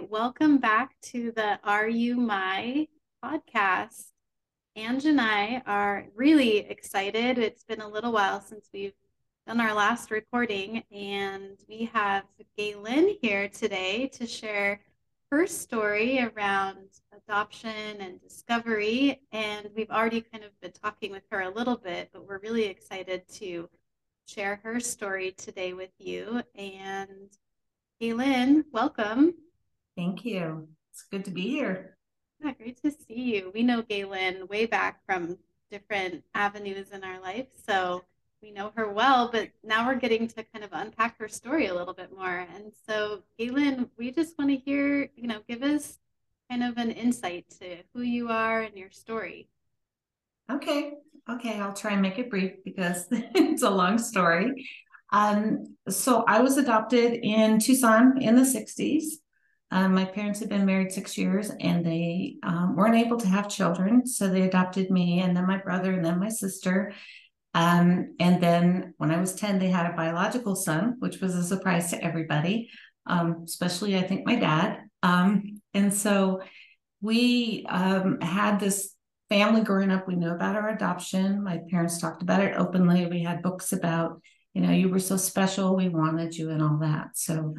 welcome back to the Are You My podcast. Ange and I are really excited. It's been a little while since we've done our last recording, and we have Gaye Lynn here today to share her story around adoption and discovery. And we've already kind of been talking with her a little bit, but we're really excited to share her story today with you. And Gaye Lynn, welcome. Thank you. It's good to be here. Yeah, great to see you. We know Gaye Lynn way back from different avenues in our life. So we know her well, but now we're getting to kind of unpack her story a little bit more. And so, Gaye Lynn, we just want to hear, you know, give us kind of an insight to who you are and your story. Okay. Okay. I'll try and make it brief because it's a long story. Um, so I was adopted in Tucson in the 60s. Um, my parents had been married six years and they um, weren't able to have children. So they adopted me and then my brother and then my sister. Um, and then when I was 10, they had a biological son, which was a surprise to everybody, um, especially I think my dad. Um, and so we um, had this family growing up. We knew about our adoption. My parents talked about it openly. We had books about, you know, you were so special. We wanted you and all that. So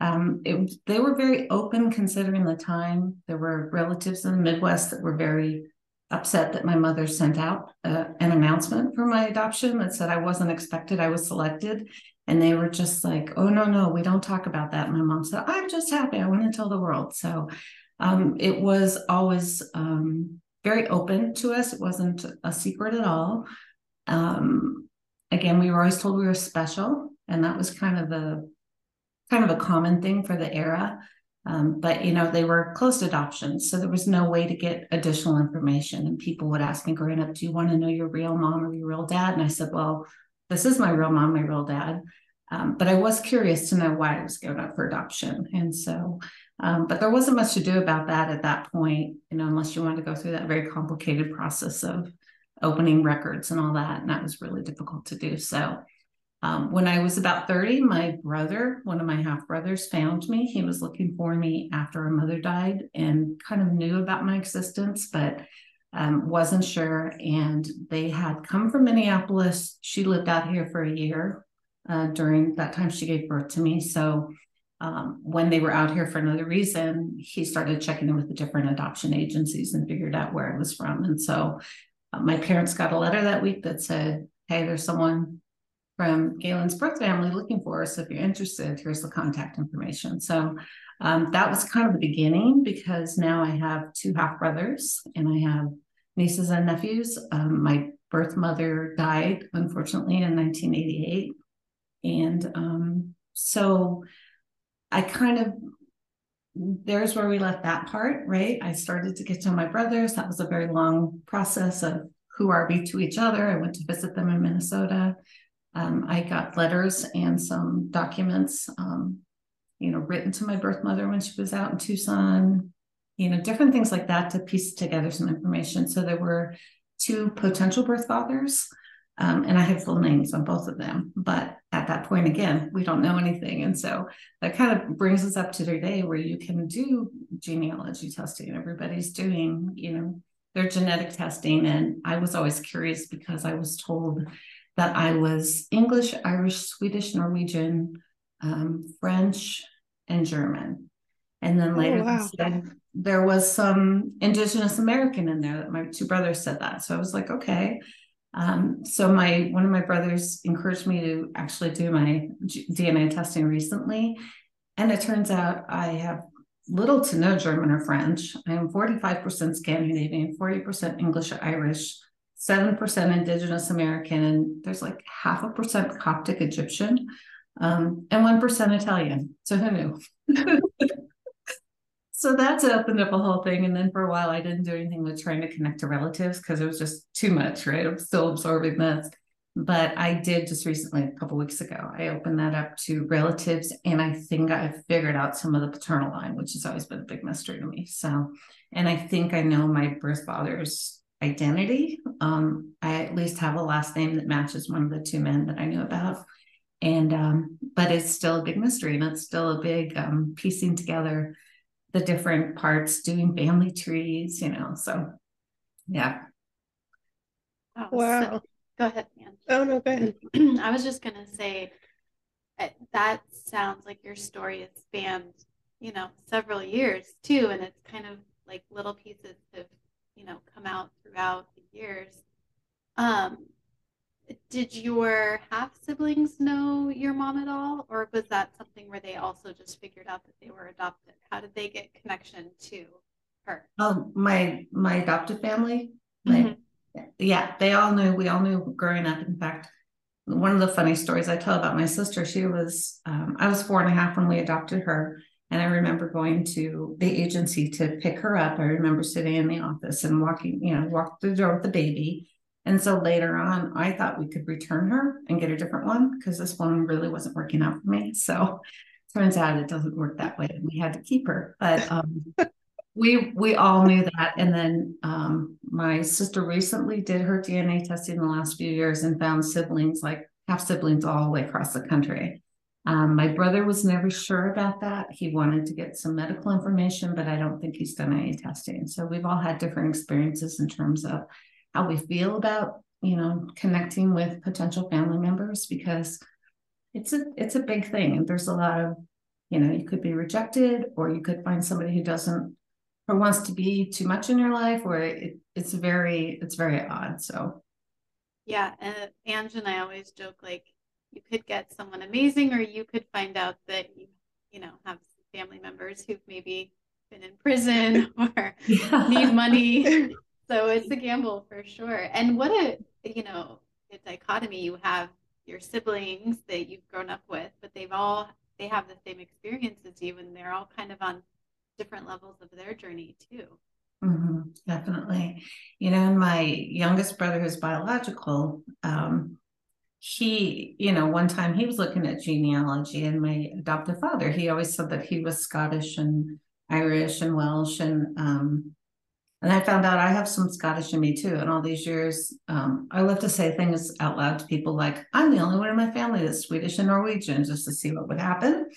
um, it, they were very open considering the time. There were relatives in the Midwest that were very upset that my mother sent out uh, an announcement for my adoption that said I wasn't expected, I was selected. And they were just like, oh, no, no, we don't talk about that. My mom said, I'm just happy. I want to tell the world. So um, it was always um, very open to us. It wasn't a secret at all. Um, again, we were always told we were special. And that was kind of the kind of a common thing for the era. Um, but you know, they were closed adoptions, so there was no way to get additional information. And people would ask me growing up, "Do you want to know your real mom or your real dad?" And I said, "Well, this is my real mom, my real dad." Um, but I was curious to know why I was given up for adoption, and so, um, but there wasn't much to do about that at that point, you know, unless you wanted to go through that very complicated process of opening records and all that, and that was really difficult to do. So um, when I was about 30, my brother, one of my half brothers, found me. He was looking for me after our mother died and kind of knew about my existence, but um, wasn't sure. And they had come from Minneapolis. She lived out here for a year uh, during that time she gave birth to me. So um, when they were out here for another reason, he started checking in with the different adoption agencies and figured out where I was from. And so uh, my parents got a letter that week that said, Hey, there's someone from Gaye Lynn's birth family looking for us. So if you're interested, here's the contact information. So um, that was kind of the beginning because now I have two half brothers and I have nieces and nephews. Um, my birth mother died, unfortunately, in 1988. And um, so I kind of, there's where we left that part, right? I started to get to my brothers. That was a very long process of who are we to each other. I went to visit them in Minnesota. Um, I got letters and some documents, um, you know, written to my birth mother when she was out in Tucson, you know, different things like that to piece together some information. So there were two potential birth fathers, um, and I had full names on both of them. But at that point, again, we don't know anything. And so that kind of brings us up to today where you can do genealogy testing. Everybody's doing, you know, their genetic testing. And I was always curious because I was told that I was English, Irish, Swedish, Norwegian, um, French, and German. And then oh, later, oh, wow. there was some Indigenous American in there that my two brothers said that. So I was like, okay. Um, so my one of my brothers encouraged me to actually do my DNA testing recently, and it turns out I have little to no German or French. I am 45% Scandinavian, 40% English Irish, 7% indigenous American, and there's like half a percent Coptic Egyptian, um, and 1% Italian. So who knew? so that's opened up a whole thing. And then for a while, I didn't do anything with trying to connect to relatives because it was just too much, right? I'm still absorbing this. But I did just recently, a couple weeks ago, I opened that up to relatives, and I think I've figured out some of the paternal line, which has always been a big mystery to me. So, and I think I know my birth father's identity. Um, I at least have a last name that matches one of the two men that I knew about. And um, but it's still a big mystery and it's still a big um, piecing together the different parts, doing family trees, you know. So yeah. Oh, Wow. so- go ahead, man. Oh no, go ahead. I was just gonna say uh, that sounds like your story has spanned, you know, several years too, and it's kind of like little pieces have, you know, come out throughout the years. Um, did your half siblings know your mom at all, or was that something where they also just figured out that they were adopted? How did they get connection to her? Um, my my adopted family, my yeah, they all knew. We all knew growing up. In fact, one of the funny stories I tell about my sister, she was um, I was four and a half when we adopted her, and I remember going to the agency to pick her up. I remember sitting in the office and walking, you know, walked through the door with the baby. And so later on, I thought we could return her and get a different one because this one really wasn't working out for me. So turns out it doesn't work that way. We had to keep her. But um, we we all knew that. And then um, my sister recently did her DNA testing in the last few years and found siblings, like half siblings all the way across the country. Um, my brother was never sure about that. He wanted to get some medical information, but I don't think he's done any testing. So we've all had different experiences in terms of how we feel about, you know, connecting with potential family members because it's a it's a big thing. And there's a lot of, you know, you could be rejected or you could find somebody who doesn't or wants to be too much in your life or it, it's very it's very odd. So Yeah, and Ange and I always joke like you could get someone amazing, or you could find out that you, you know, have family members who've maybe been in prison or need money. So it's a gamble for sure. And what a, you know, a dichotomy you have your siblings that you've grown up with, but they've all they have the same experience as you, and they're all kind of on different levels of their journey too. hmm definitely. You know, my youngest brother, who's biological, um, he, you know, one time he was looking at genealogy, and my adoptive father, he always said that he was Scottish and Irish and Welsh, and um, and I found out I have some Scottish in me too. And all these years, um, I love to say things out loud to people like, "I'm the only one in my family that's Swedish and Norwegian," just to see what would happen.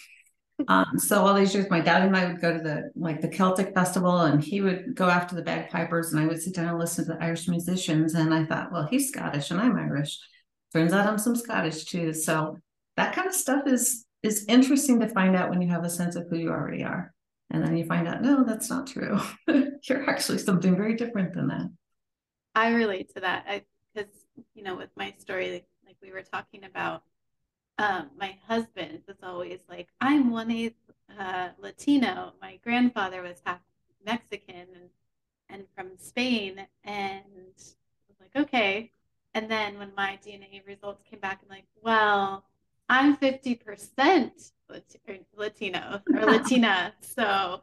Um, so all these years, my dad and I would go to the like the Celtic festival, and he would go after the bagpipers, and I would sit down and listen to the Irish musicians. And I thought, well, he's Scottish and I'm Irish. Turns out I'm some Scottish too. So that kind of stuff is is interesting to find out when you have a sense of who you already are, and then you find out, no, that's not true. You're actually something very different than that. I relate to that because you know with my story like, like we were talking about um, my husband was always like I'm one eighth uh, Latino my grandfather was half Mexican and and from Spain and I was like okay and then when my DNA results came back I'm like well I'm 50% Latino or Latina so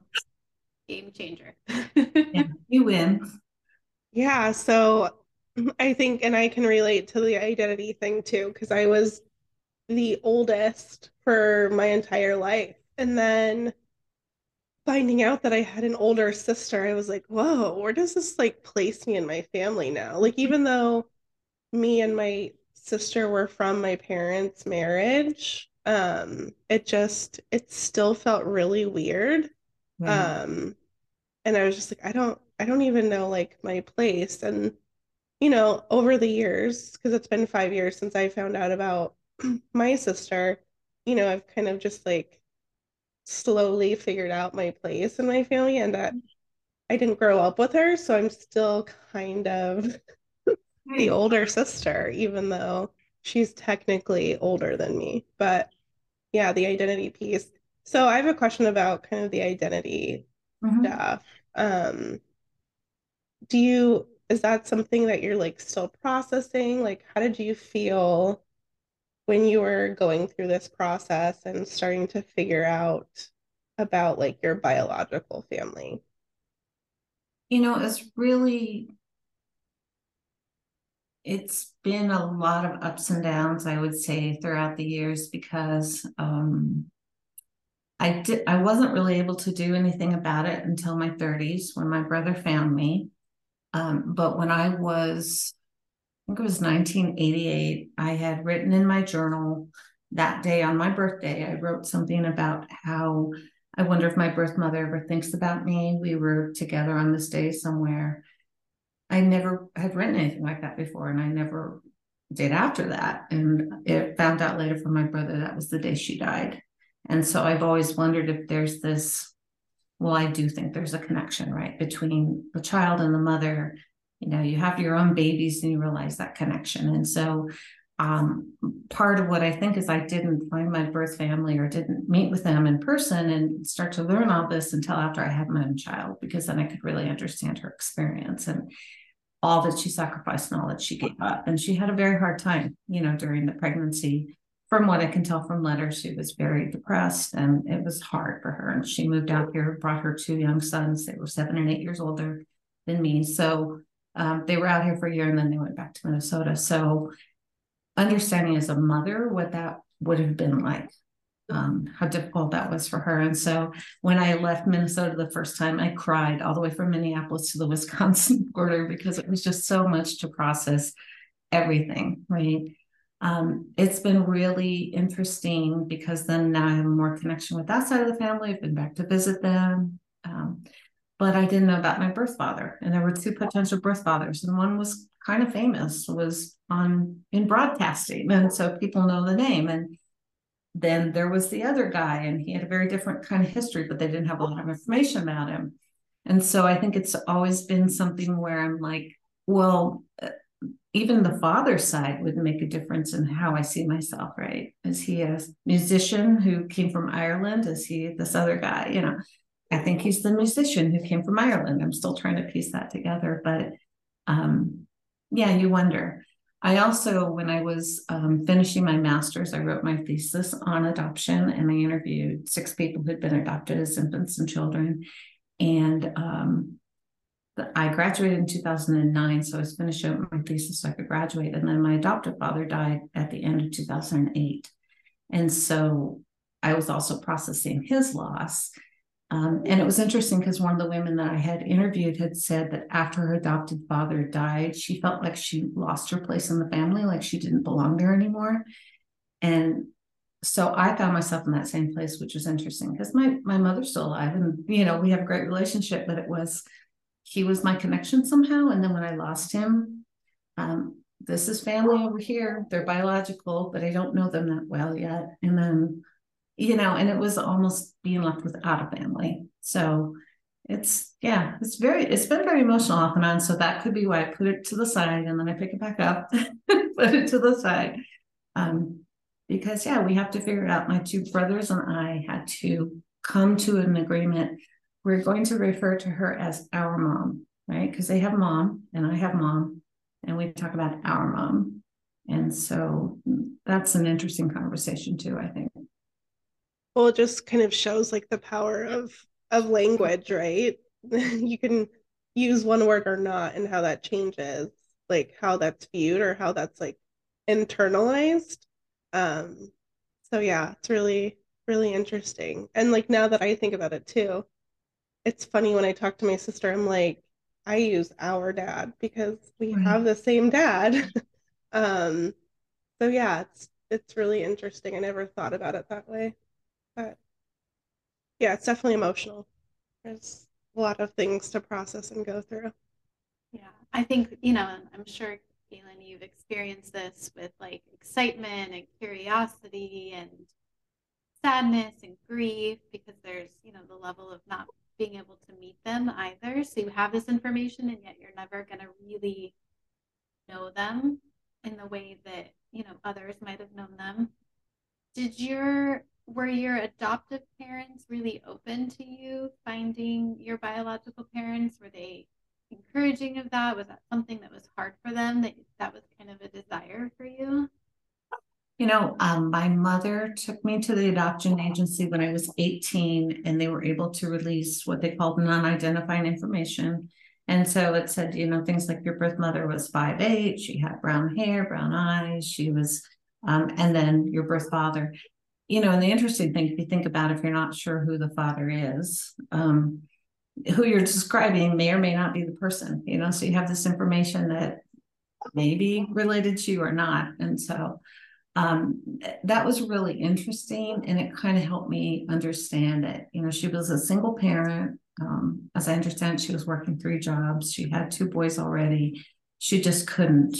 game changer Yeah, you win. Yeah, so I think, and I can relate to the identity thing too, because I was the oldest for my entire life. And then finding out that I had an older sister, I was like, whoa, where does this like place me in my family now? Like, even though me and my sister were from my parents' marriage, um, it just, it still felt really weird. Right. Um, and I was just like, I don't, I don't even know like my place. And, you know, over the years, because it's been five years since I found out about my sister, you know, I've kind of just like slowly figured out my place in my family and that I didn't grow up with her, so I'm still kind of the older sister, even though she's technically older than me. But yeah, the identity piece. So I have a question about kind of the identity Mhm. stuff. Um, do you, is that something that you're like still processing? Like, how did you feel when you were going through this process and starting to figure out about like your biological family? You know, it's really, it's been a lot of ups and downs, I would say, throughout the years because um, I did I wasn't really able to do anything about it until my 30s when my brother found me. Um, but when I was, I think it was 1988, I had written in my journal that day on my birthday, I wrote something about how I wonder if my birth mother ever thinks about me. We were together on this day somewhere. I never had written anything like that before, and I never did after that. And it found out later from my brother that was the day she died. And so I've always wondered if there's this, well, I do think there's a connection, right, between the child and the mother. You know, you have your own babies and you realize that connection. And so um, part of what I think is I didn't find my birth family or didn't meet with them in person and start to learn all this until after I had my own child, because then I could really understand her experience and all that she sacrificed and all that she gave up. And she had a very hard time, you know, during the pregnancy. From what I can tell from letters, she was very depressed and it was hard for her. And she moved out here, brought her two young sons. They were seven and eight years older than me. So um, they were out here for a year and then they went back to Minnesota. So understanding as a mother what that would have been like um, how difficult that was for her. And so when I left Minnesota the first time, I cried all the way from Minneapolis to the Wisconsin border because it was just so much to process everything, right? Um, it's been really interesting because then now I have more connection with that side of the family. I've been back to visit them. Um, but I didn't know about my birth father. And there were two potential birth fathers, and one was kind of famous, was on in broadcasting. And so people know the name. And then there was the other guy, and he had a very different kind of history, but they didn't have a lot of information about him. And so I think it's always been something where I'm like, well, uh, even the father side would make a difference in how I see myself, right? Is he a musician who came from Ireland? Is he this other guy? You know, I think he's the musician who came from Ireland. I'm still trying to piece that together, but um, yeah, you wonder. I also, when I was um, finishing my master's, I wrote my thesis on adoption and I interviewed six people who'd been adopted as infants and children. And um, I graduated in 2009, so I was finishing my thesis so I could graduate. And then my adoptive father died at the end of 2008. And so I was also processing his loss. Um, and it was interesting because one of the women that I had interviewed had said that after her adopted father died, she felt like she lost her place in the family, like she didn't belong there anymore. And so I found myself in that same place, which was interesting because my my mother's still alive, and you know we have a great relationship. But it was he was my connection somehow, and then when I lost him, um, this is family over here. They're biological, but I don't know them that well yet. And then you know, and it was almost being left without a family. So it's yeah, it's very it's been very emotional off and on. So that could be why I put it to the side and then I pick it back up, put it to the side. Um, because yeah, we have to figure it out. My two brothers and I had to come to an agreement. We're going to refer to her as our mom, right? Because they have mom and I have mom, and we talk about our mom. And so that's an interesting conversation too, I think well it just kind of shows like the power of of language right? You can use one word or not and how that changes like how that's viewed or how that's like internalized. Um so yeah it's really really interesting. And like now that i think about it too it's funny when i talk to my sister i'm like i use our dad because we right. have the same dad. Um so yeah it's it's really interesting. I never thought about it that way but yeah, it's definitely emotional. There's a lot of things to process and go through. Yeah, I think, you know, I'm sure, Gaye Lynn, you've experienced this with like excitement and curiosity and sadness and grief because there's, you know, the level of not being able to meet them either. So you have this information and yet you're never going to really know them in the way that, you know, others might have known them. Did your were your adoptive parents really open to you finding your biological parents? Were they encouraging of that? Was that something that was hard for them? That that was kind of a desire for you? You know, um, my mother took me to the adoption agency when I was 18, and they were able to release what they called non identifying information. And so it said, you know, things like your birth mother was five eight, she had brown hair, brown eyes, she was, um, and then your birth father you know, and the interesting thing, if you think about if you're not sure who the father is, um, who you're describing may or may not be the person, you know, so you have this information that may be related to you or not. And so um, that was really interesting and it kind of helped me understand it. You know, she was a single parent. Um, as I understand, she was working three jobs. She had two boys already. She just couldn't,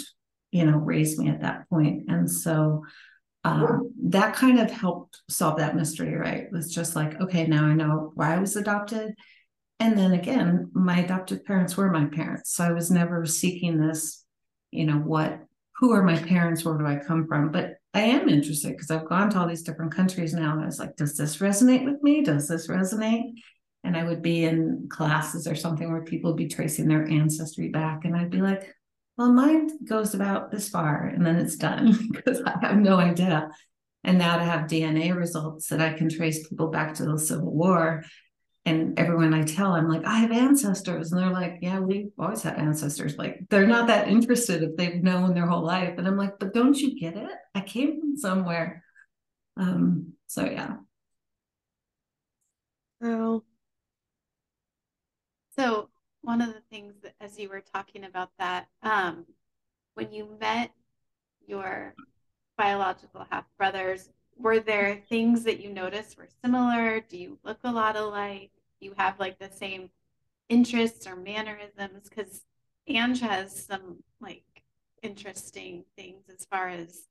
you know, raise me at that point. And so um, that kind of helped solve that mystery, right? It was just like, okay, now I know why I was adopted. And then again, my adopted parents were my parents. So I was never seeking this, you know, what, who are my parents? Where do I come from? But I am interested because I've gone to all these different countries now. And I was like, does this resonate with me? Does this resonate? And I would be in classes or something where people would be tracing their ancestry back. And I'd be like, well, mine goes about this far and then it's done because I have no idea. And now to have DNA results that I can trace people back to the Civil War. And everyone I tell, I'm like, I have ancestors. And they're like, yeah, we always have ancestors. Like, they're not that interested if they've known their whole life. And I'm like, but don't you get it? I came from somewhere. Um, so yeah. Oh. So one of the things as you were talking about that, um, when you met your biological half brothers, were there things that you noticed were similar? Do you look a lot alike? Do you have like the same interests or mannerisms? Because Ange has some like interesting things as far as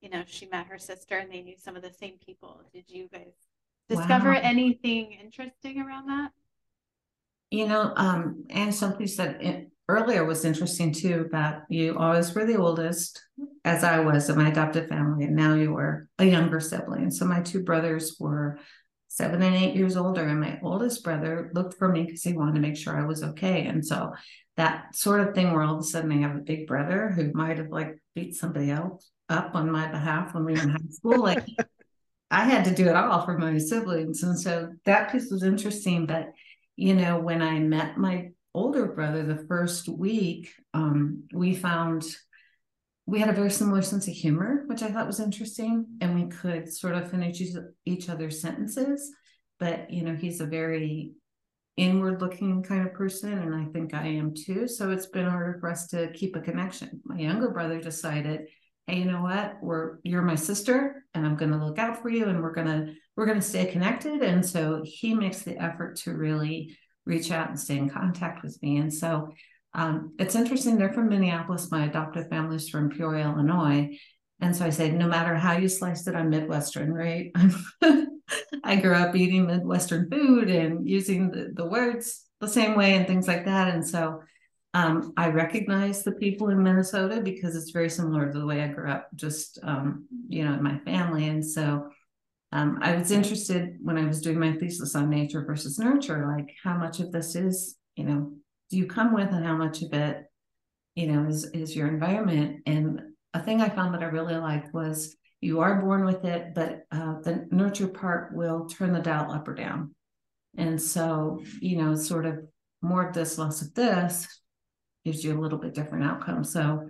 you know, she met her sister and they knew some of the same people. Did you guys discover wow. anything interesting around that? You know, um, and something said earlier was interesting too about you always were the oldest, as I was in my adopted family, and now you were a younger sibling. So my two brothers were seven and eight years older, and my oldest brother looked for me because he wanted to make sure I was okay. And so that sort of thing where all of a sudden I have a big brother who might have like beat somebody else up on my behalf when we were in high school, like I had to do it all for my siblings. And so that piece was interesting, but you know, when I met my older brother the first week, um, we found we had a very similar sense of humor, which I thought was interesting, and we could sort of finish each other's sentences. But you know, he's a very inward looking kind of person, and I think I am too. So it's been harder for us to keep a connection. My younger brother decided, hey, you know what? We're you're my sister, and I'm going to look out for you, and we're gonna we're going to stay connected. And so he makes the effort to really reach out and stay in contact with me. And so um, it's interesting. They're from Minneapolis. My adoptive family's from Peoria, Illinois. And so I say, no matter how you slice it, I'm Midwestern, right? I grew up eating Midwestern food and using the, the words the same way and things like that. And so um, I recognize the people in Minnesota because it's very similar to the way I grew up, just, um, you know, in my family. And so um, I was interested when I was doing my thesis on nature versus nurture, like how much of this is, you know, do you come with and how much of it, you know, is, is your environment. And a thing I found that I really liked was you are born with it, but uh, the nurture part will turn the dial up or down. And so, you know, sort of more of this, less of this gives you a little bit different outcome. So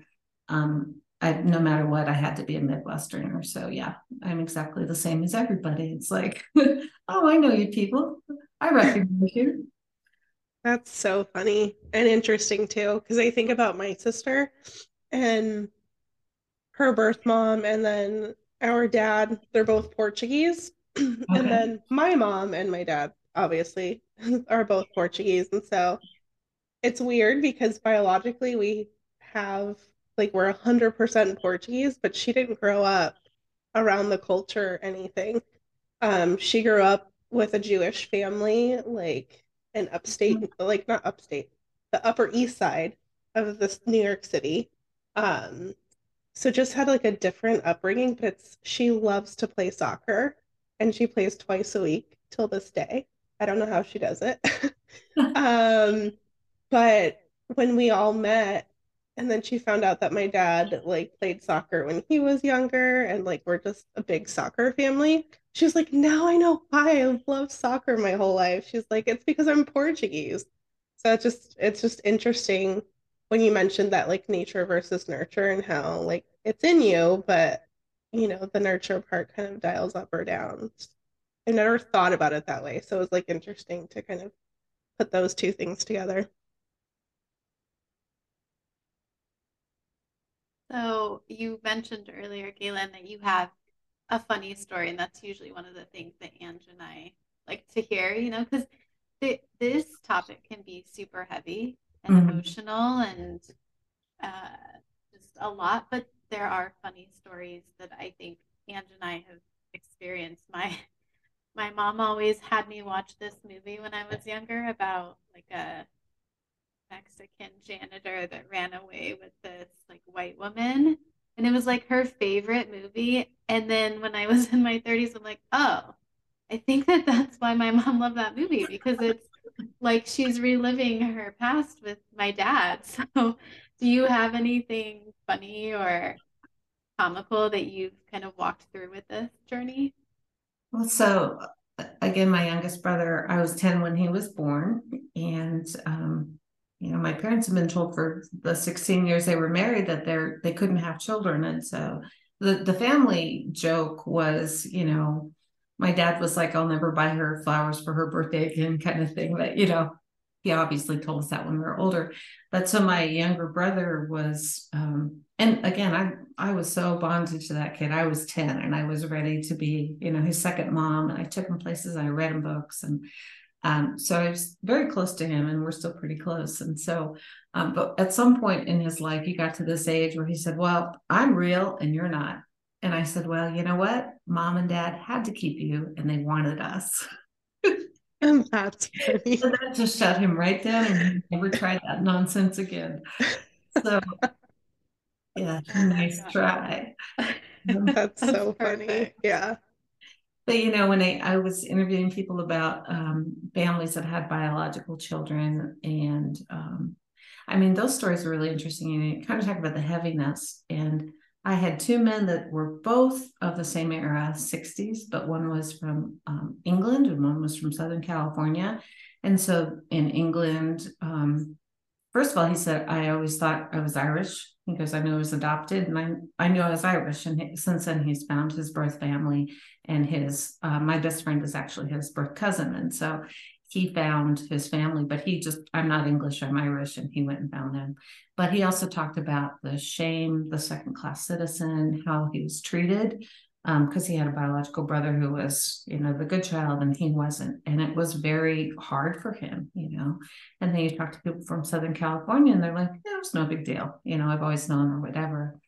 um, I, no matter what, I had to be a Midwesterner. So yeah, I'm exactly the same as everybody. It's like, oh, I know you people. I recognize you. That's so funny and interesting too, because I think about my sister and her birth mom, and then our dad. They're both Portuguese, okay. and then my mom and my dad, obviously, are both Portuguese, and so it's weird because biologically we have like we're 100% Portuguese, but she didn't grow up around the culture or anything. Um, she grew up with a Jewish family, like in upstate, mm-hmm. like not upstate, the Upper East Side of this New York City. Um, so just had like a different upbringing, but it's she loves to play soccer and she plays twice a week till this day. I don't know how she does it. um, but when we all met, and then she found out that my dad like played soccer when he was younger and like we're just a big soccer family she was like now i know why i've loved soccer my whole life. She's like it's because i'm portuguese. So it's just it's just interesting when you mentioned that like nature versus nurture and how like it's in you but you know the nurture part kind of dials up or down. I never thought about it that way. So it was like interesting to kind of put those two things together So you mentioned earlier, Gaye Lynn, that you have a funny story, and that's usually one of the things that Ange and I like to hear, you know, because this topic can be super heavy and mm-hmm. emotional and uh, just a lot, but there are funny stories that I think Ange and I have experienced. My my mom always had me watch this movie when I was younger about like a Mexican janitor that ran away with this like white woman. And it was like her favorite movie. And then when I was in my 30s, I'm like, oh, I think that that's why my mom loved that movie because it's like she's reliving her past with my dad. So, do you have anything funny or comical that you've kind of walked through with this journey? Well, so again, my youngest brother, I was 10 when he was born. And um, you know, my parents have been told for the 16 years they were married that they're they couldn't have children. And so the the family joke was, you know, my dad was like, I'll never buy her flowers for her birthday again, kind of thing. But you know, he obviously told us that when we were older. But so my younger brother was um, and again, I I was so bonded to that kid. I was 10 and I was ready to be, you know, his second mom. And I took him places, I read him books and um, so I was very close to him, and we're still pretty close. And so, um, but at some point in his life, he got to this age where he said, "Well, I'm real, and you're not." And I said, "Well, you know what? Mom and Dad had to keep you, and they wanted us." and that's funny. So that just shut him right down, and he never tried that nonsense again. So, yeah, nice try. That's, that's so perfect. funny. Yeah. But you know, when I, I was interviewing people about um, families that had biological children, and um, I mean, those stories are really interesting. And kind of talk about the heaviness. And I had two men that were both of the same era, 60s, but one was from um, England and one was from Southern California. And so in England, um, first of all, he said, I always thought I was Irish because I knew he was adopted and I, I knew I was Irish. And he, since then, he's found his birth family and his, uh, my best friend is actually his birth cousin. And so he found his family, but he just, I'm not English, I'm Irish, and he went and found them. But he also talked about the shame, the second class citizen, how he was treated because um, he had a biological brother who was, you know, the good child and he wasn't. And it was very hard for him, you know. And then you talk to people from Southern California and they're like, yeah, it's no big deal. You know, I've always known or whatever.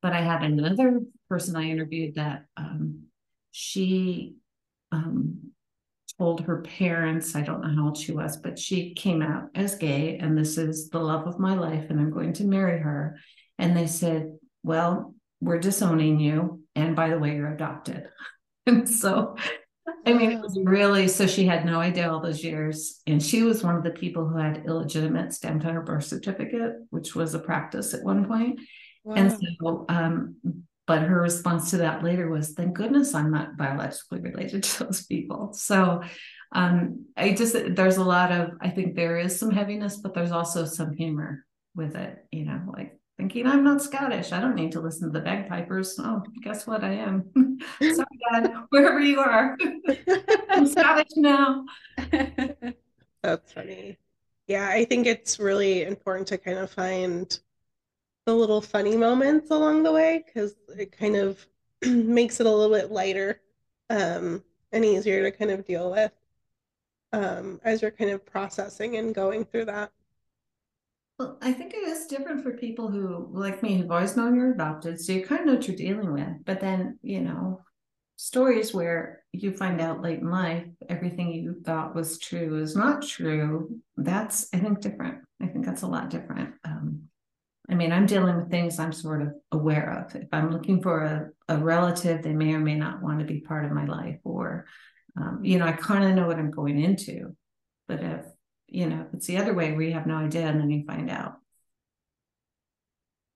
But I had another person I interviewed that um, she um, told her parents, I don't know how old she was, but she came out as gay and this is the love of my life and I'm going to marry her. And they said, well, we're disowning you and by the way, you're adopted. and so, I mean, it was really so she had no idea all those years. And she was one of the people who had illegitimate stamped on her birth certificate, which was a practice at one point. Wow. And so, um, but her response to that later was, thank goodness I'm not biologically related to those people. So, um, I just, there's a lot of, I think there is some heaviness, but there's also some humor with it, you know, like thinking I'm not Scottish. I don't need to listen to the bagpipers. Oh, guess what? I am. Sorry, Dad, wherever you are. I'm Scottish now. That's funny. Yeah, I think it's really important to kind of find the little funny moments along the way because it kind of makes it a little bit lighter um, and easier to kind of deal with um, as you're kind of processing and going through that. Well, I think it is different for people who, like me, have always known you're adopted. So you kind of know what you're dealing with. But then, you know, stories where you find out late in life everything you thought was true is not true. That's, I think, different. I think that's a lot different. Um, I mean, I'm dealing with things I'm sort of aware of. If I'm looking for a, a relative, they may or may not want to be part of my life, or, um, you know, I kind of know what I'm going into. But if you know, it's the other way where you have no idea and then you find out.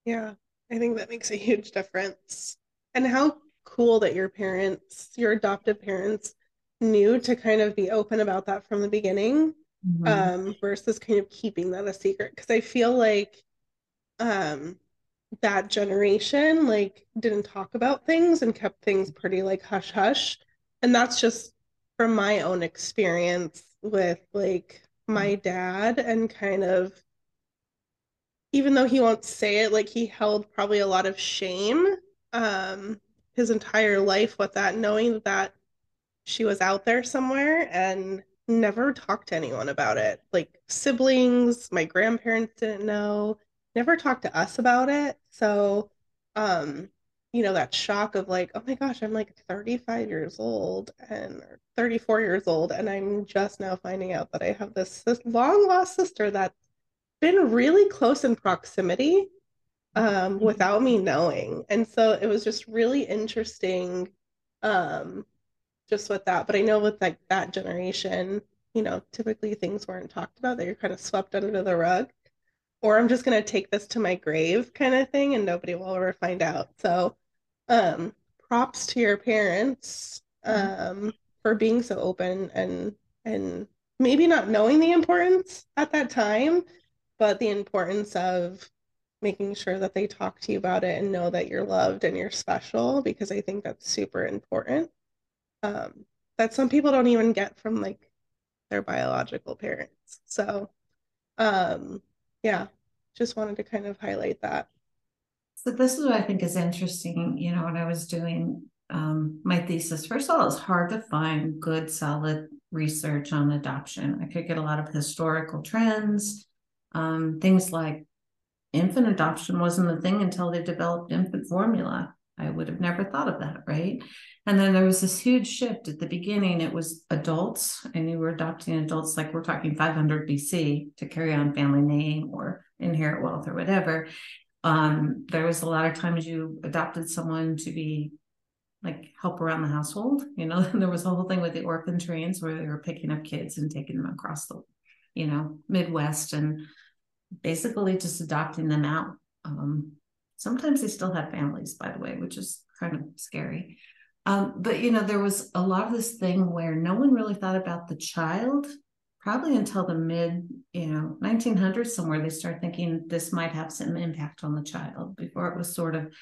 Yeah, I think that makes a huge difference. And how cool that your parents, your adoptive parents, knew to kind of be open about that from the beginning mm-hmm. um, versus kind of keeping that a secret. Because I feel like um, that generation like didn't talk about things and kept things pretty like hush hush. And that's just from my own experience with like my dad and kind of even though he won't say it, like he held probably a lot of shame um his entire life with that, knowing that she was out there somewhere and never talked to anyone about it. Like siblings, my grandparents didn't know, never talked to us about it. So, um, you know, that shock of like, oh my gosh, I'm like 35 years old and 34 years old, and I'm just now finding out that I have this, this long lost sister that's been really close in proximity um, without me knowing. And so it was just really interesting um, just with that. But I know with like that generation, you know, typically things weren't talked about, that you're kind of swept under the rug. Or I'm just gonna take this to my grave kind of thing and nobody will ever find out. So um props to your parents um for being so open and and maybe not knowing the importance at that time, but the importance of making sure that they talk to you about it and know that you're loved and you're special because I think that's super important um, that some people don't even get from like their biological parents. So, um, yeah, just wanted to kind of highlight that. So this is what I think is interesting. You know, when I was doing um, my thesis, first of all, it's hard to find good, solid research on adoption. I could get a lot of historical trends, um, things like infant adoption wasn't a thing until they developed infant formula. I would have never thought of that, right? And then there was this huge shift at the beginning. It was adults, and you were adopting adults, like we're talking 500 BC, to carry on family name or inherit wealth or whatever. Um, there was a lot of times you adopted someone to be like help around the household. You know, there was a whole thing with the orphan trains where they were picking up kids and taking them across the, you know, Midwest and basically just adopting them out. Um, Sometimes they still had families, by the way, which is kind of scary. Um, but you know, there was a lot of this thing where no one really thought about the child, probably until the mid, you know, 1900s somewhere. They start thinking this might have some impact on the child. Before it was sort of,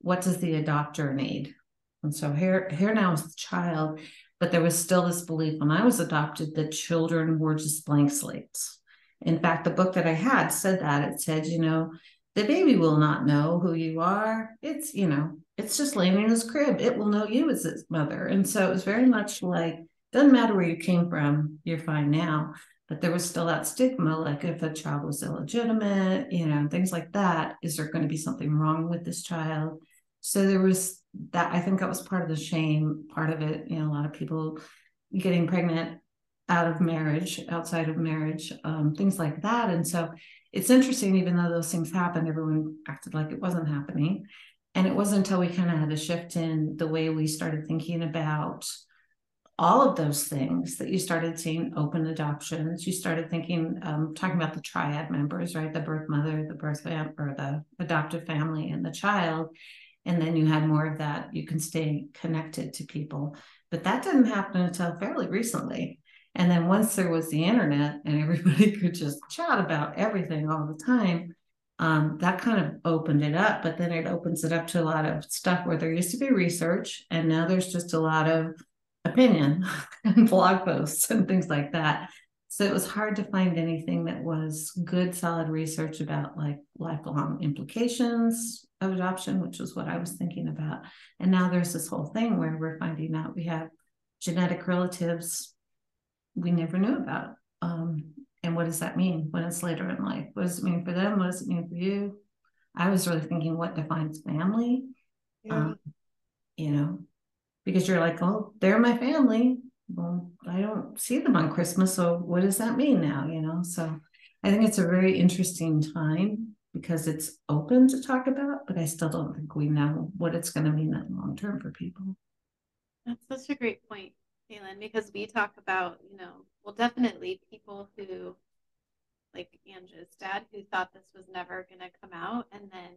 what does the adopter need? And so here, here now is the child, but there was still this belief when I was adopted that children were just blank slates. In fact, the book that I had said that it said, you know, the baby will not know who you are. It's, you know, it's just laying in his crib. It will know you as its mother. And so it was very much like, doesn't matter where you came from, you're fine now. But there was still that stigma, like if a child was illegitimate, you know, things like that. Is there going to be something wrong with this child? So there was that. I think that was part of the shame, part of it. You know, a lot of people getting pregnant out of marriage, outside of marriage, um, things like that. And so it's interesting, even though those things happened, everyone acted like it wasn't happening. And it wasn't until we kind of had a shift in the way we started thinking about all of those things that you started seeing open adoptions. You started thinking, um, talking about the triad members, right? The birth mother, the birth fam- or the adoptive family, and the child. And then you had more of that. You can stay connected to people, but that didn't happen until fairly recently. And then once there was the internet and everybody could just chat about everything all the time, um, that kind of opened it up. But then it opens it up to a lot of stuff where there used to be research, and now there's just a lot of opinion and blog posts and things like that. So it was hard to find anything that was good, solid research about like lifelong implications adoption, which was what I was thinking about. And now there's this whole thing where we're finding out we have genetic relatives we never knew about. Um, and what does that mean when it's later in life? What does it mean for them? What does it mean for you? I was really thinking what defines family. Yeah. Um, you know, because you're like, oh, they're my family. Well, I don't see them on Christmas. So what does that mean now? You know, so I think it's a very interesting time because it's open to talk about, but I still don't think we know what it's going to mean in the long term for people. That's such a great point. Gaye Lynn, because we talk about, you know, well, definitely people who, like Angie's dad, who thought this was never going to come out, and then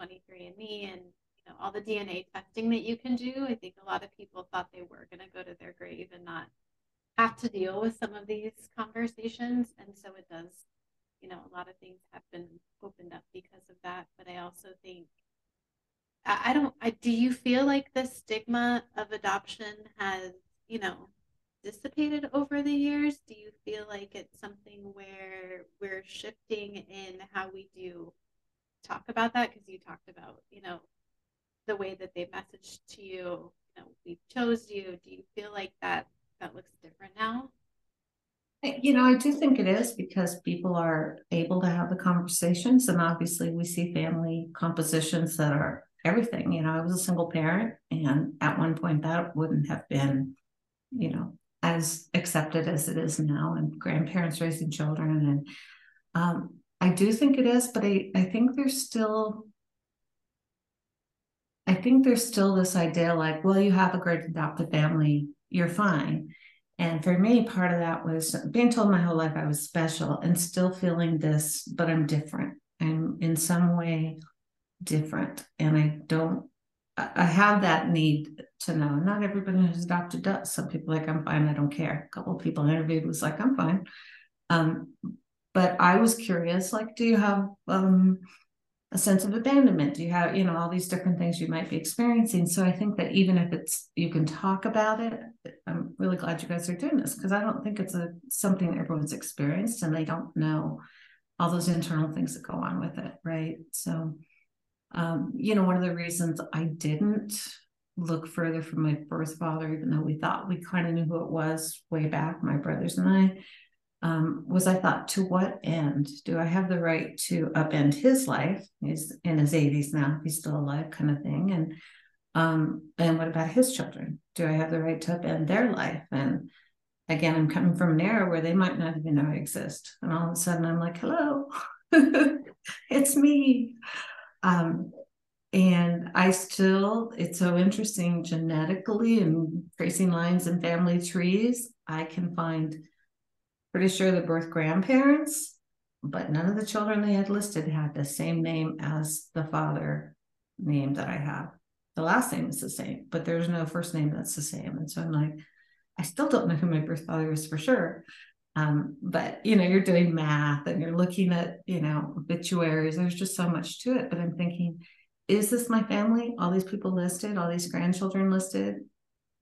23andMe and you know all the DNA testing that you can do. I think a lot of people thought they were going to go to their grave and not have to deal with some of these conversations, and so it does. You know, a lot of things have been opened up because of that, but I also think I don't. I do you feel like the stigma of adoption has you know, dissipated over the years? Do you feel like it's something where we're shifting in how we do talk about that? Because you talked about, you know, the way that they messaged to you, you know, we chose you. Do you feel like that that looks different now? You know, I do think it is because people are able to have the conversations, and obviously, we see family compositions that are everything. You know, I was a single parent, and at one point, that wouldn't have been, you know, as accepted as it is now, and grandparents raising children. And um, I do think it is, but I, I think there's still I think there's still this idea like, well, you have a great adopted family, you're fine. And for me, part of that was being told my whole life I was special and still feeling this, but I'm different. I'm in some way different. And I don't, I have that need to know. Not everybody who's adopted does. Some people like, I'm fine, I don't care. A couple of people I interviewed was like, I'm fine. Um, but I was curious, like, do you have um a sense of abandonment? Do you have, you know, all these different things you might be experiencing? So I think that even if it's you can talk about it, I'm really glad you guys are doing this because I don't think it's a something everyone's experienced and they don't know all those internal things that go on with it, right? So um, you know, one of the reasons I didn't look further for my birth father, even though we thought we kind of knew who it was way back, my brothers and I, um, was I thought, to what end do I have the right to upend his life? He's in his 80s now, he's still alive, kind of thing. And um, and what about his children? Do I have the right to upend their life? And again, I'm coming from an era where they might not even know I exist. And all of a sudden I'm like, hello, it's me. Um, and I still, it's so interesting genetically and tracing lines and family trees, I can find pretty sure the birth grandparents, but none of the children they had listed had the same name as the father name that I have. The last name is the same, but there's no first name that's the same. And so I'm like, I still don't know who my birth father is for sure. Um, but you know, you're doing math and you're looking at, you know, obituaries. There's just so much to it. But I'm thinking, is this my family? All these people listed, all these grandchildren listed.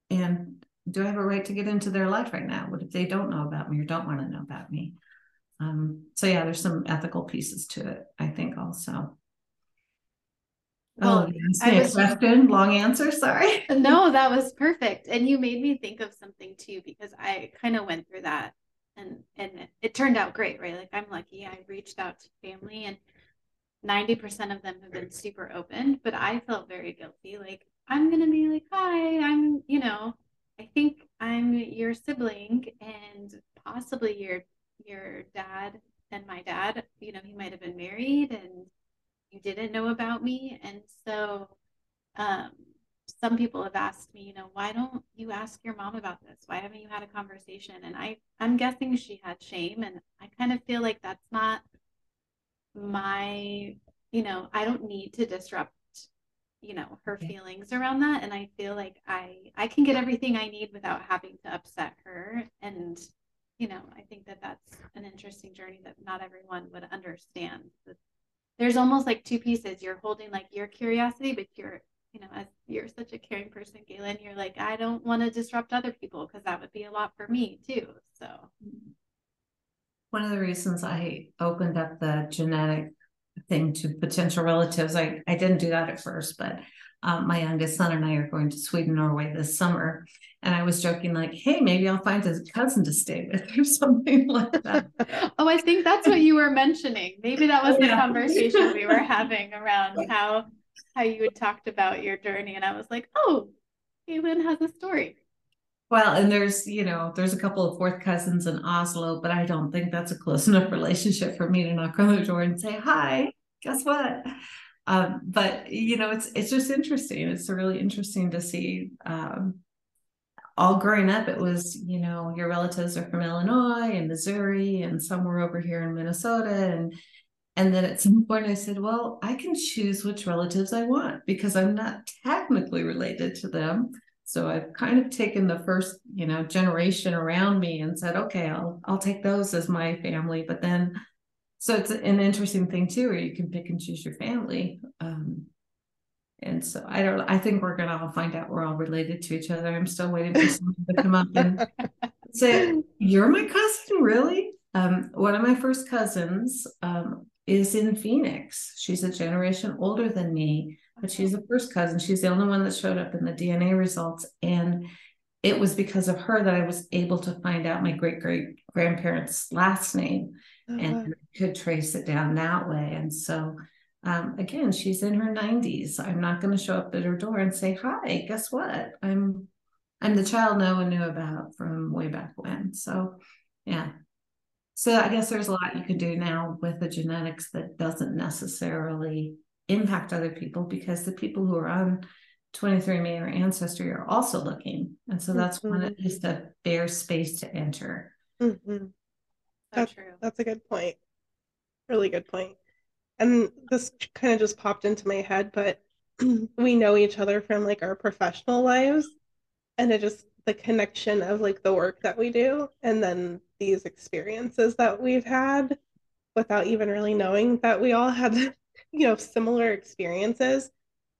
And do I have a right to get into their life right now? What if they don't know about me or don't want to know about me? Um, so yeah, there's some ethical pieces to it, I think also. Well, oh, I was, question, long answer, sorry. no, that was perfect. And you made me think of something too, because I kind of went through that and and it turned out great, right? Like I'm lucky I reached out to family and 90% of them have been super open, but I felt very guilty. Like I'm gonna be like, hi, I'm, you know, I think I'm your sibling and possibly your your dad and my dad, you know, he might have been married and you didn't know about me. And so um, some people have asked me, you know, why don't you ask your mom about this? Why haven't you had a conversation? And I, I'm guessing she had shame. And I kind of feel like that's not my, you know, I don't need to disrupt you know her feelings around that and i feel like i i can get everything i need without having to upset her and you know i think that that's an interesting journey that not everyone would understand there's almost like two pieces. You're holding like your curiosity but you're you know as you're such a caring person Gaye Lynn you're like i don't want to disrupt other people because that would be a lot for me too so. Mm-hmm. One of the reasons i opened up the genetic thing to potential relatives. I, I didn't do that at first, but um, my youngest son and I are going to Sweden, Norway this summer. And I was joking, like, hey, maybe I'll find a cousin to stay with or something like that. oh, I think that's what you were mentioning. Maybe that was the yeah. conversation we were having around how how you had talked about your journey. And I was like, oh, Gaye Lynn has a story. Well, and there's, you know, there's a couple of fourth cousins in Oslo, but I don't think that's a close enough relationship for me to knock on the door and say, hi, guess what? Um, but you know, it's it's just interesting. It's really interesting to see. Um, all growing up, it was you know your relatives are from Illinois and Missouri, and some were over here in Minnesota, and and then at some point I said, well, I can choose which relatives I want because I'm not technically related to them. So I've kind of taken the first, you know, generation around me and said, okay, I'll I'll take those as my family. But then, so it's an interesting thing too, where you can pick and choose your family. Um, and so I don't. I think we're gonna all find out we're all related to each other. I'm still waiting for someone to come up and say, "You're my cousin, really?" Um, one of my first cousins, um, is in Phoenix. She's a generation older than me, but she's a first cousin. She's the only one that showed up in the DNA results. And it was because of her that I was able to find out my great great grandparents' last name uh-huh. and could trace it down that way. And so, um, again, she's in her 90s. I'm not going to show up at her door and say, "Hi, guess what? I'm I'm the child no one knew about from way back when." So, yeah. So I guess there's a lot you can do now with the genetics that doesn't necessarily impact other people because the people who are on 23andMe or Ancestry are also looking. And so that's mm-hmm. one at least a fair space to enter. Mm-hmm. That's, true. That's a good point. Really good point. And this kind of just popped into my head, but we know each other from like our professional lives. And it just the connection of like the work that we do and then these experiences that we've had without even really knowing that we all had you know similar experiences.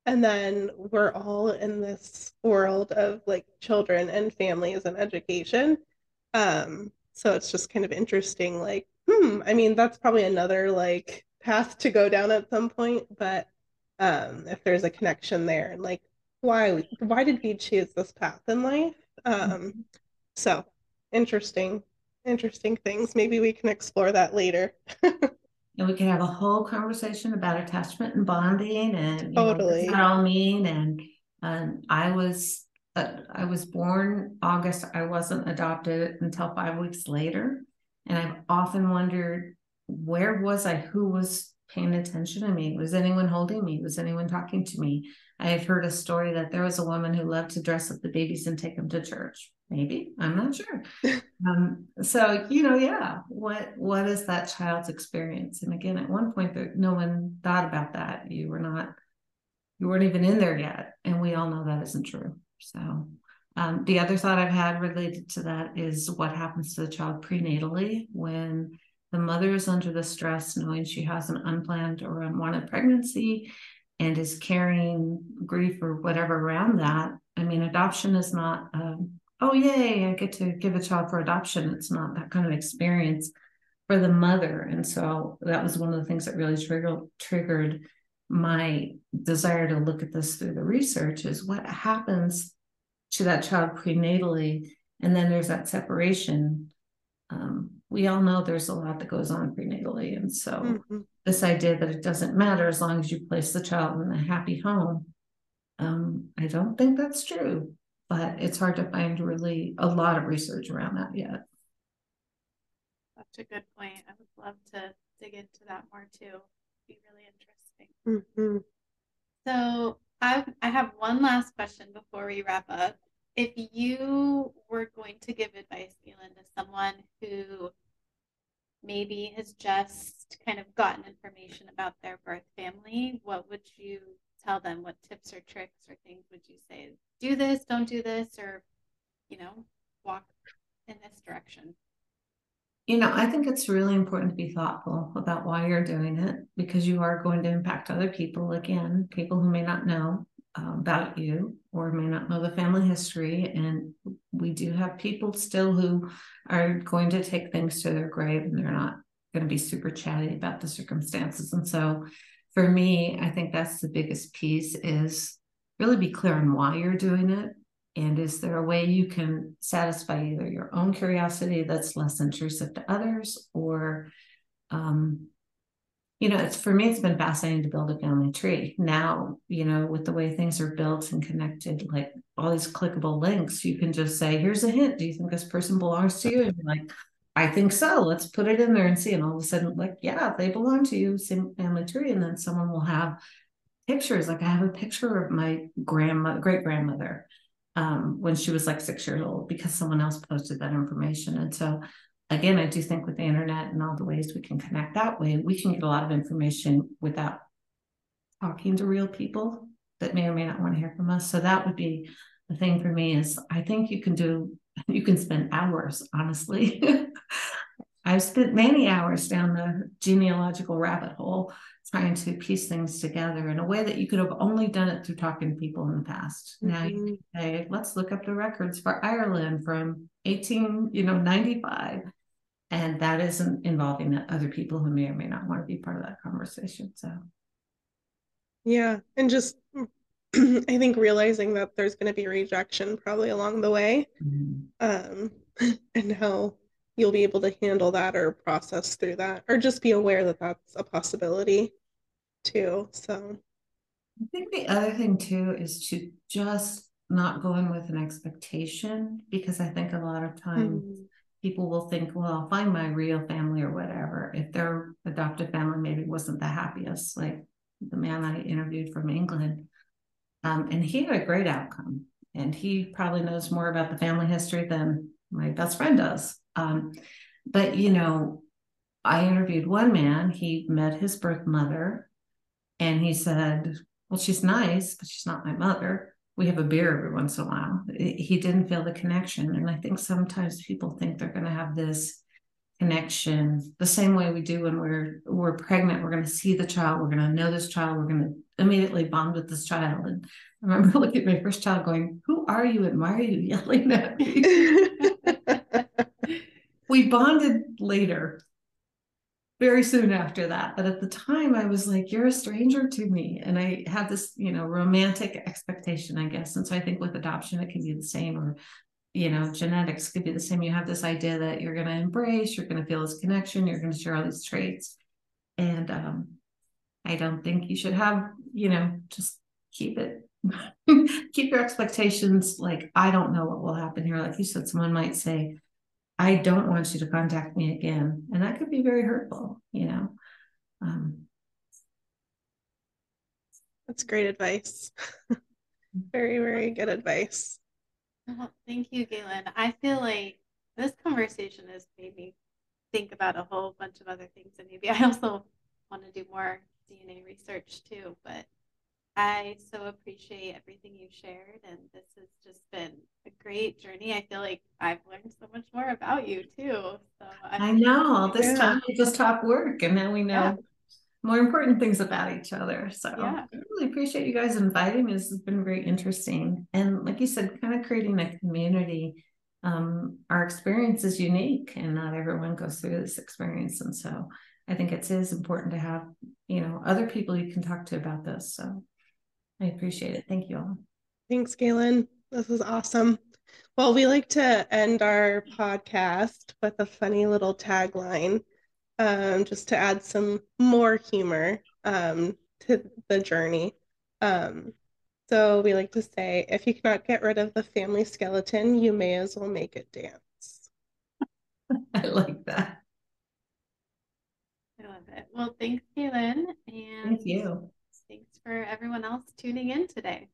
And then we're all in this world of like children and families and education. Um so it's just kind of interesting like hmm i mean that's probably another like path to go down at some point. But um if there's a connection there and like why why did we choose this path in life? Um so interesting interesting things. Maybe we can explore that later and we could have a whole conversation about attachment and bonding and totally. know, what all mean? And um, i was uh, i was born august. I wasn't adopted until five weeks later. And i've often wondered where was i? Who was paying attention to me? Was anyone holding me? Was anyone talking to me? I had heard a story that there was a woman who loved to dress up the babies and take them to church maybe i'm not sure. Um, so you know yeah what what is that child's experience? And again at one point there, no one thought about that. You were not you weren't even in there yet and we all know that isn't true. So um, the other thought i've had related to that is what happens to the child prenatally when the mother is under the stress knowing she has an unplanned or unwanted pregnancy and is carrying grief or whatever around that. I mean adoption is not um, oh yay i get to give a child for adoption. It's not that kind of experience for the mother. And so that was one of the things that really triggered triggered my desire to look at this through the research is what happens to that child prenatally? And then there's that separation. Um, we all know there's a lot that goes on prenatally. And so mm-hmm. this idea that it doesn't matter as long as you place the child in a happy home um, i don't think that's true but it's hard to find really a lot of research around that yet. That's a good point. I would love to dig into that more too. It'd be really interesting. Mm-hmm. So I I have one last question before we wrap up. If you were going to give advice, Gaye Lynn, to someone who maybe has just kind of gotten information about their birth family, what would you tell them? What tips or tricks or things would you say? Do this, don't do this, or, you know, walk in this direction? You know, I think it's really important to be thoughtful about why you're doing it because you are going to impact other people again, people who may not know uh, about you or may not know the family history. And we do have people still who are going to take things to their grave and they're not going to be super chatty about the circumstances. And so for me, I think that's the biggest piece is really be clear on why you're doing it. And is there a way you can satisfy either your own curiosity that's less intrusive to others or, um, you know, it's for me, it's been fascinating to build a family tree. Now, you know, with the way things are built and connected, like all these clickable links, you can just say, here's a hint. Do you think this person belongs to you? And you're like, I think so. Let's put it in there and see. And all of a sudden, like, yeah, they belong to you, same family tree. And then someone will have pictures. Like I have a picture of my grandma, great grandmother, um, when she was like six years old, because someone else posted that information. And so, again, I do think with the internet and all the ways we can connect that way, we can get a lot of information without talking to real people that may or may not want to hear from us. So that would be the thing for me is I think you can do you can spend hours, honestly. I've spent many hours down the genealogical rabbit hole trying to piece things together in a way that you could have only done it through talking to people in the past. Mm-hmm. Now you say, let's look up the records for Ireland from 18, you know, 95. and that isn't involving other people who may or may not want to be part of that conversation. So, yeah, and just I think realizing that there's going to be rejection probably along the way, mm-hmm. um, and how you'll be able to handle that or process through that, or just be aware that that's a possibility too. So, I think the other thing too is to just not go in with an expectation because I think a lot of times. Mm people will think, well, I'll find my real family or whatever. If their adoptive family maybe wasn't the happiest, like the man I interviewed from England, um, and he had a great outcome. And he probably knows more about the family history than my best friend does. Um, but, you know, I interviewed one man, he met his birth mother, and he said, Well, she's nice, but she's not my mother we have a beer every once in a while. He didn't feel the connection. And I think sometimes people think they're going to have this connection the same way we do when we're we're pregnant. We're going to see the child. We're going to know this child. We're going to immediately bond with this child. And I remember looking at my first child going, Who are you and why are you yelling at me? we bonded later very soon after that. But at the time, I was like, you're a stranger to me. And I had this, you know, romantic expectation, I guess. And so I think with adoption, it can be the same, or, you know, genetics could be the same. You have this idea that you're going to embrace, you're going to feel this connection, you're going to share all these traits. And um, I don't think you should have, you know, just keep it. keep your expectations like I don't know what will happen here. Like you said, someone might say, I don't want you to contact me again. And that could be very hurtful, you know. Um, That's great advice. very, very good advice. Oh, thank you, Gaye Lynn. I feel like this conversation has made me think about a whole bunch of other things. And maybe I also want to do more DNA research too. But I so appreciate everything you shared, and this has just been a great journey. I feel like I've learned so much more about you too. So I'm i know all this time we just talk work, and then we know yeah. more important things about each other. So yeah. I really appreciate you guys inviting me. This has been very interesting, and like you said, kind of creating a community. Um, our experience is unique, and not everyone goes through this experience, and so I think it is important to have you know other people you can talk to about this. So I appreciate it. Thank you all. Thanks, Gaye Lynn. This was awesome. Well, we like to end our podcast with a funny little tagline um, just to add some more humor um, to the journey. Um, so we like to say, if you cannot get rid of the family skeleton, you may as well make it dance. I like that. I love it. Well, thanks, Gaye Lynn. And thank you for everyone else tuning in today.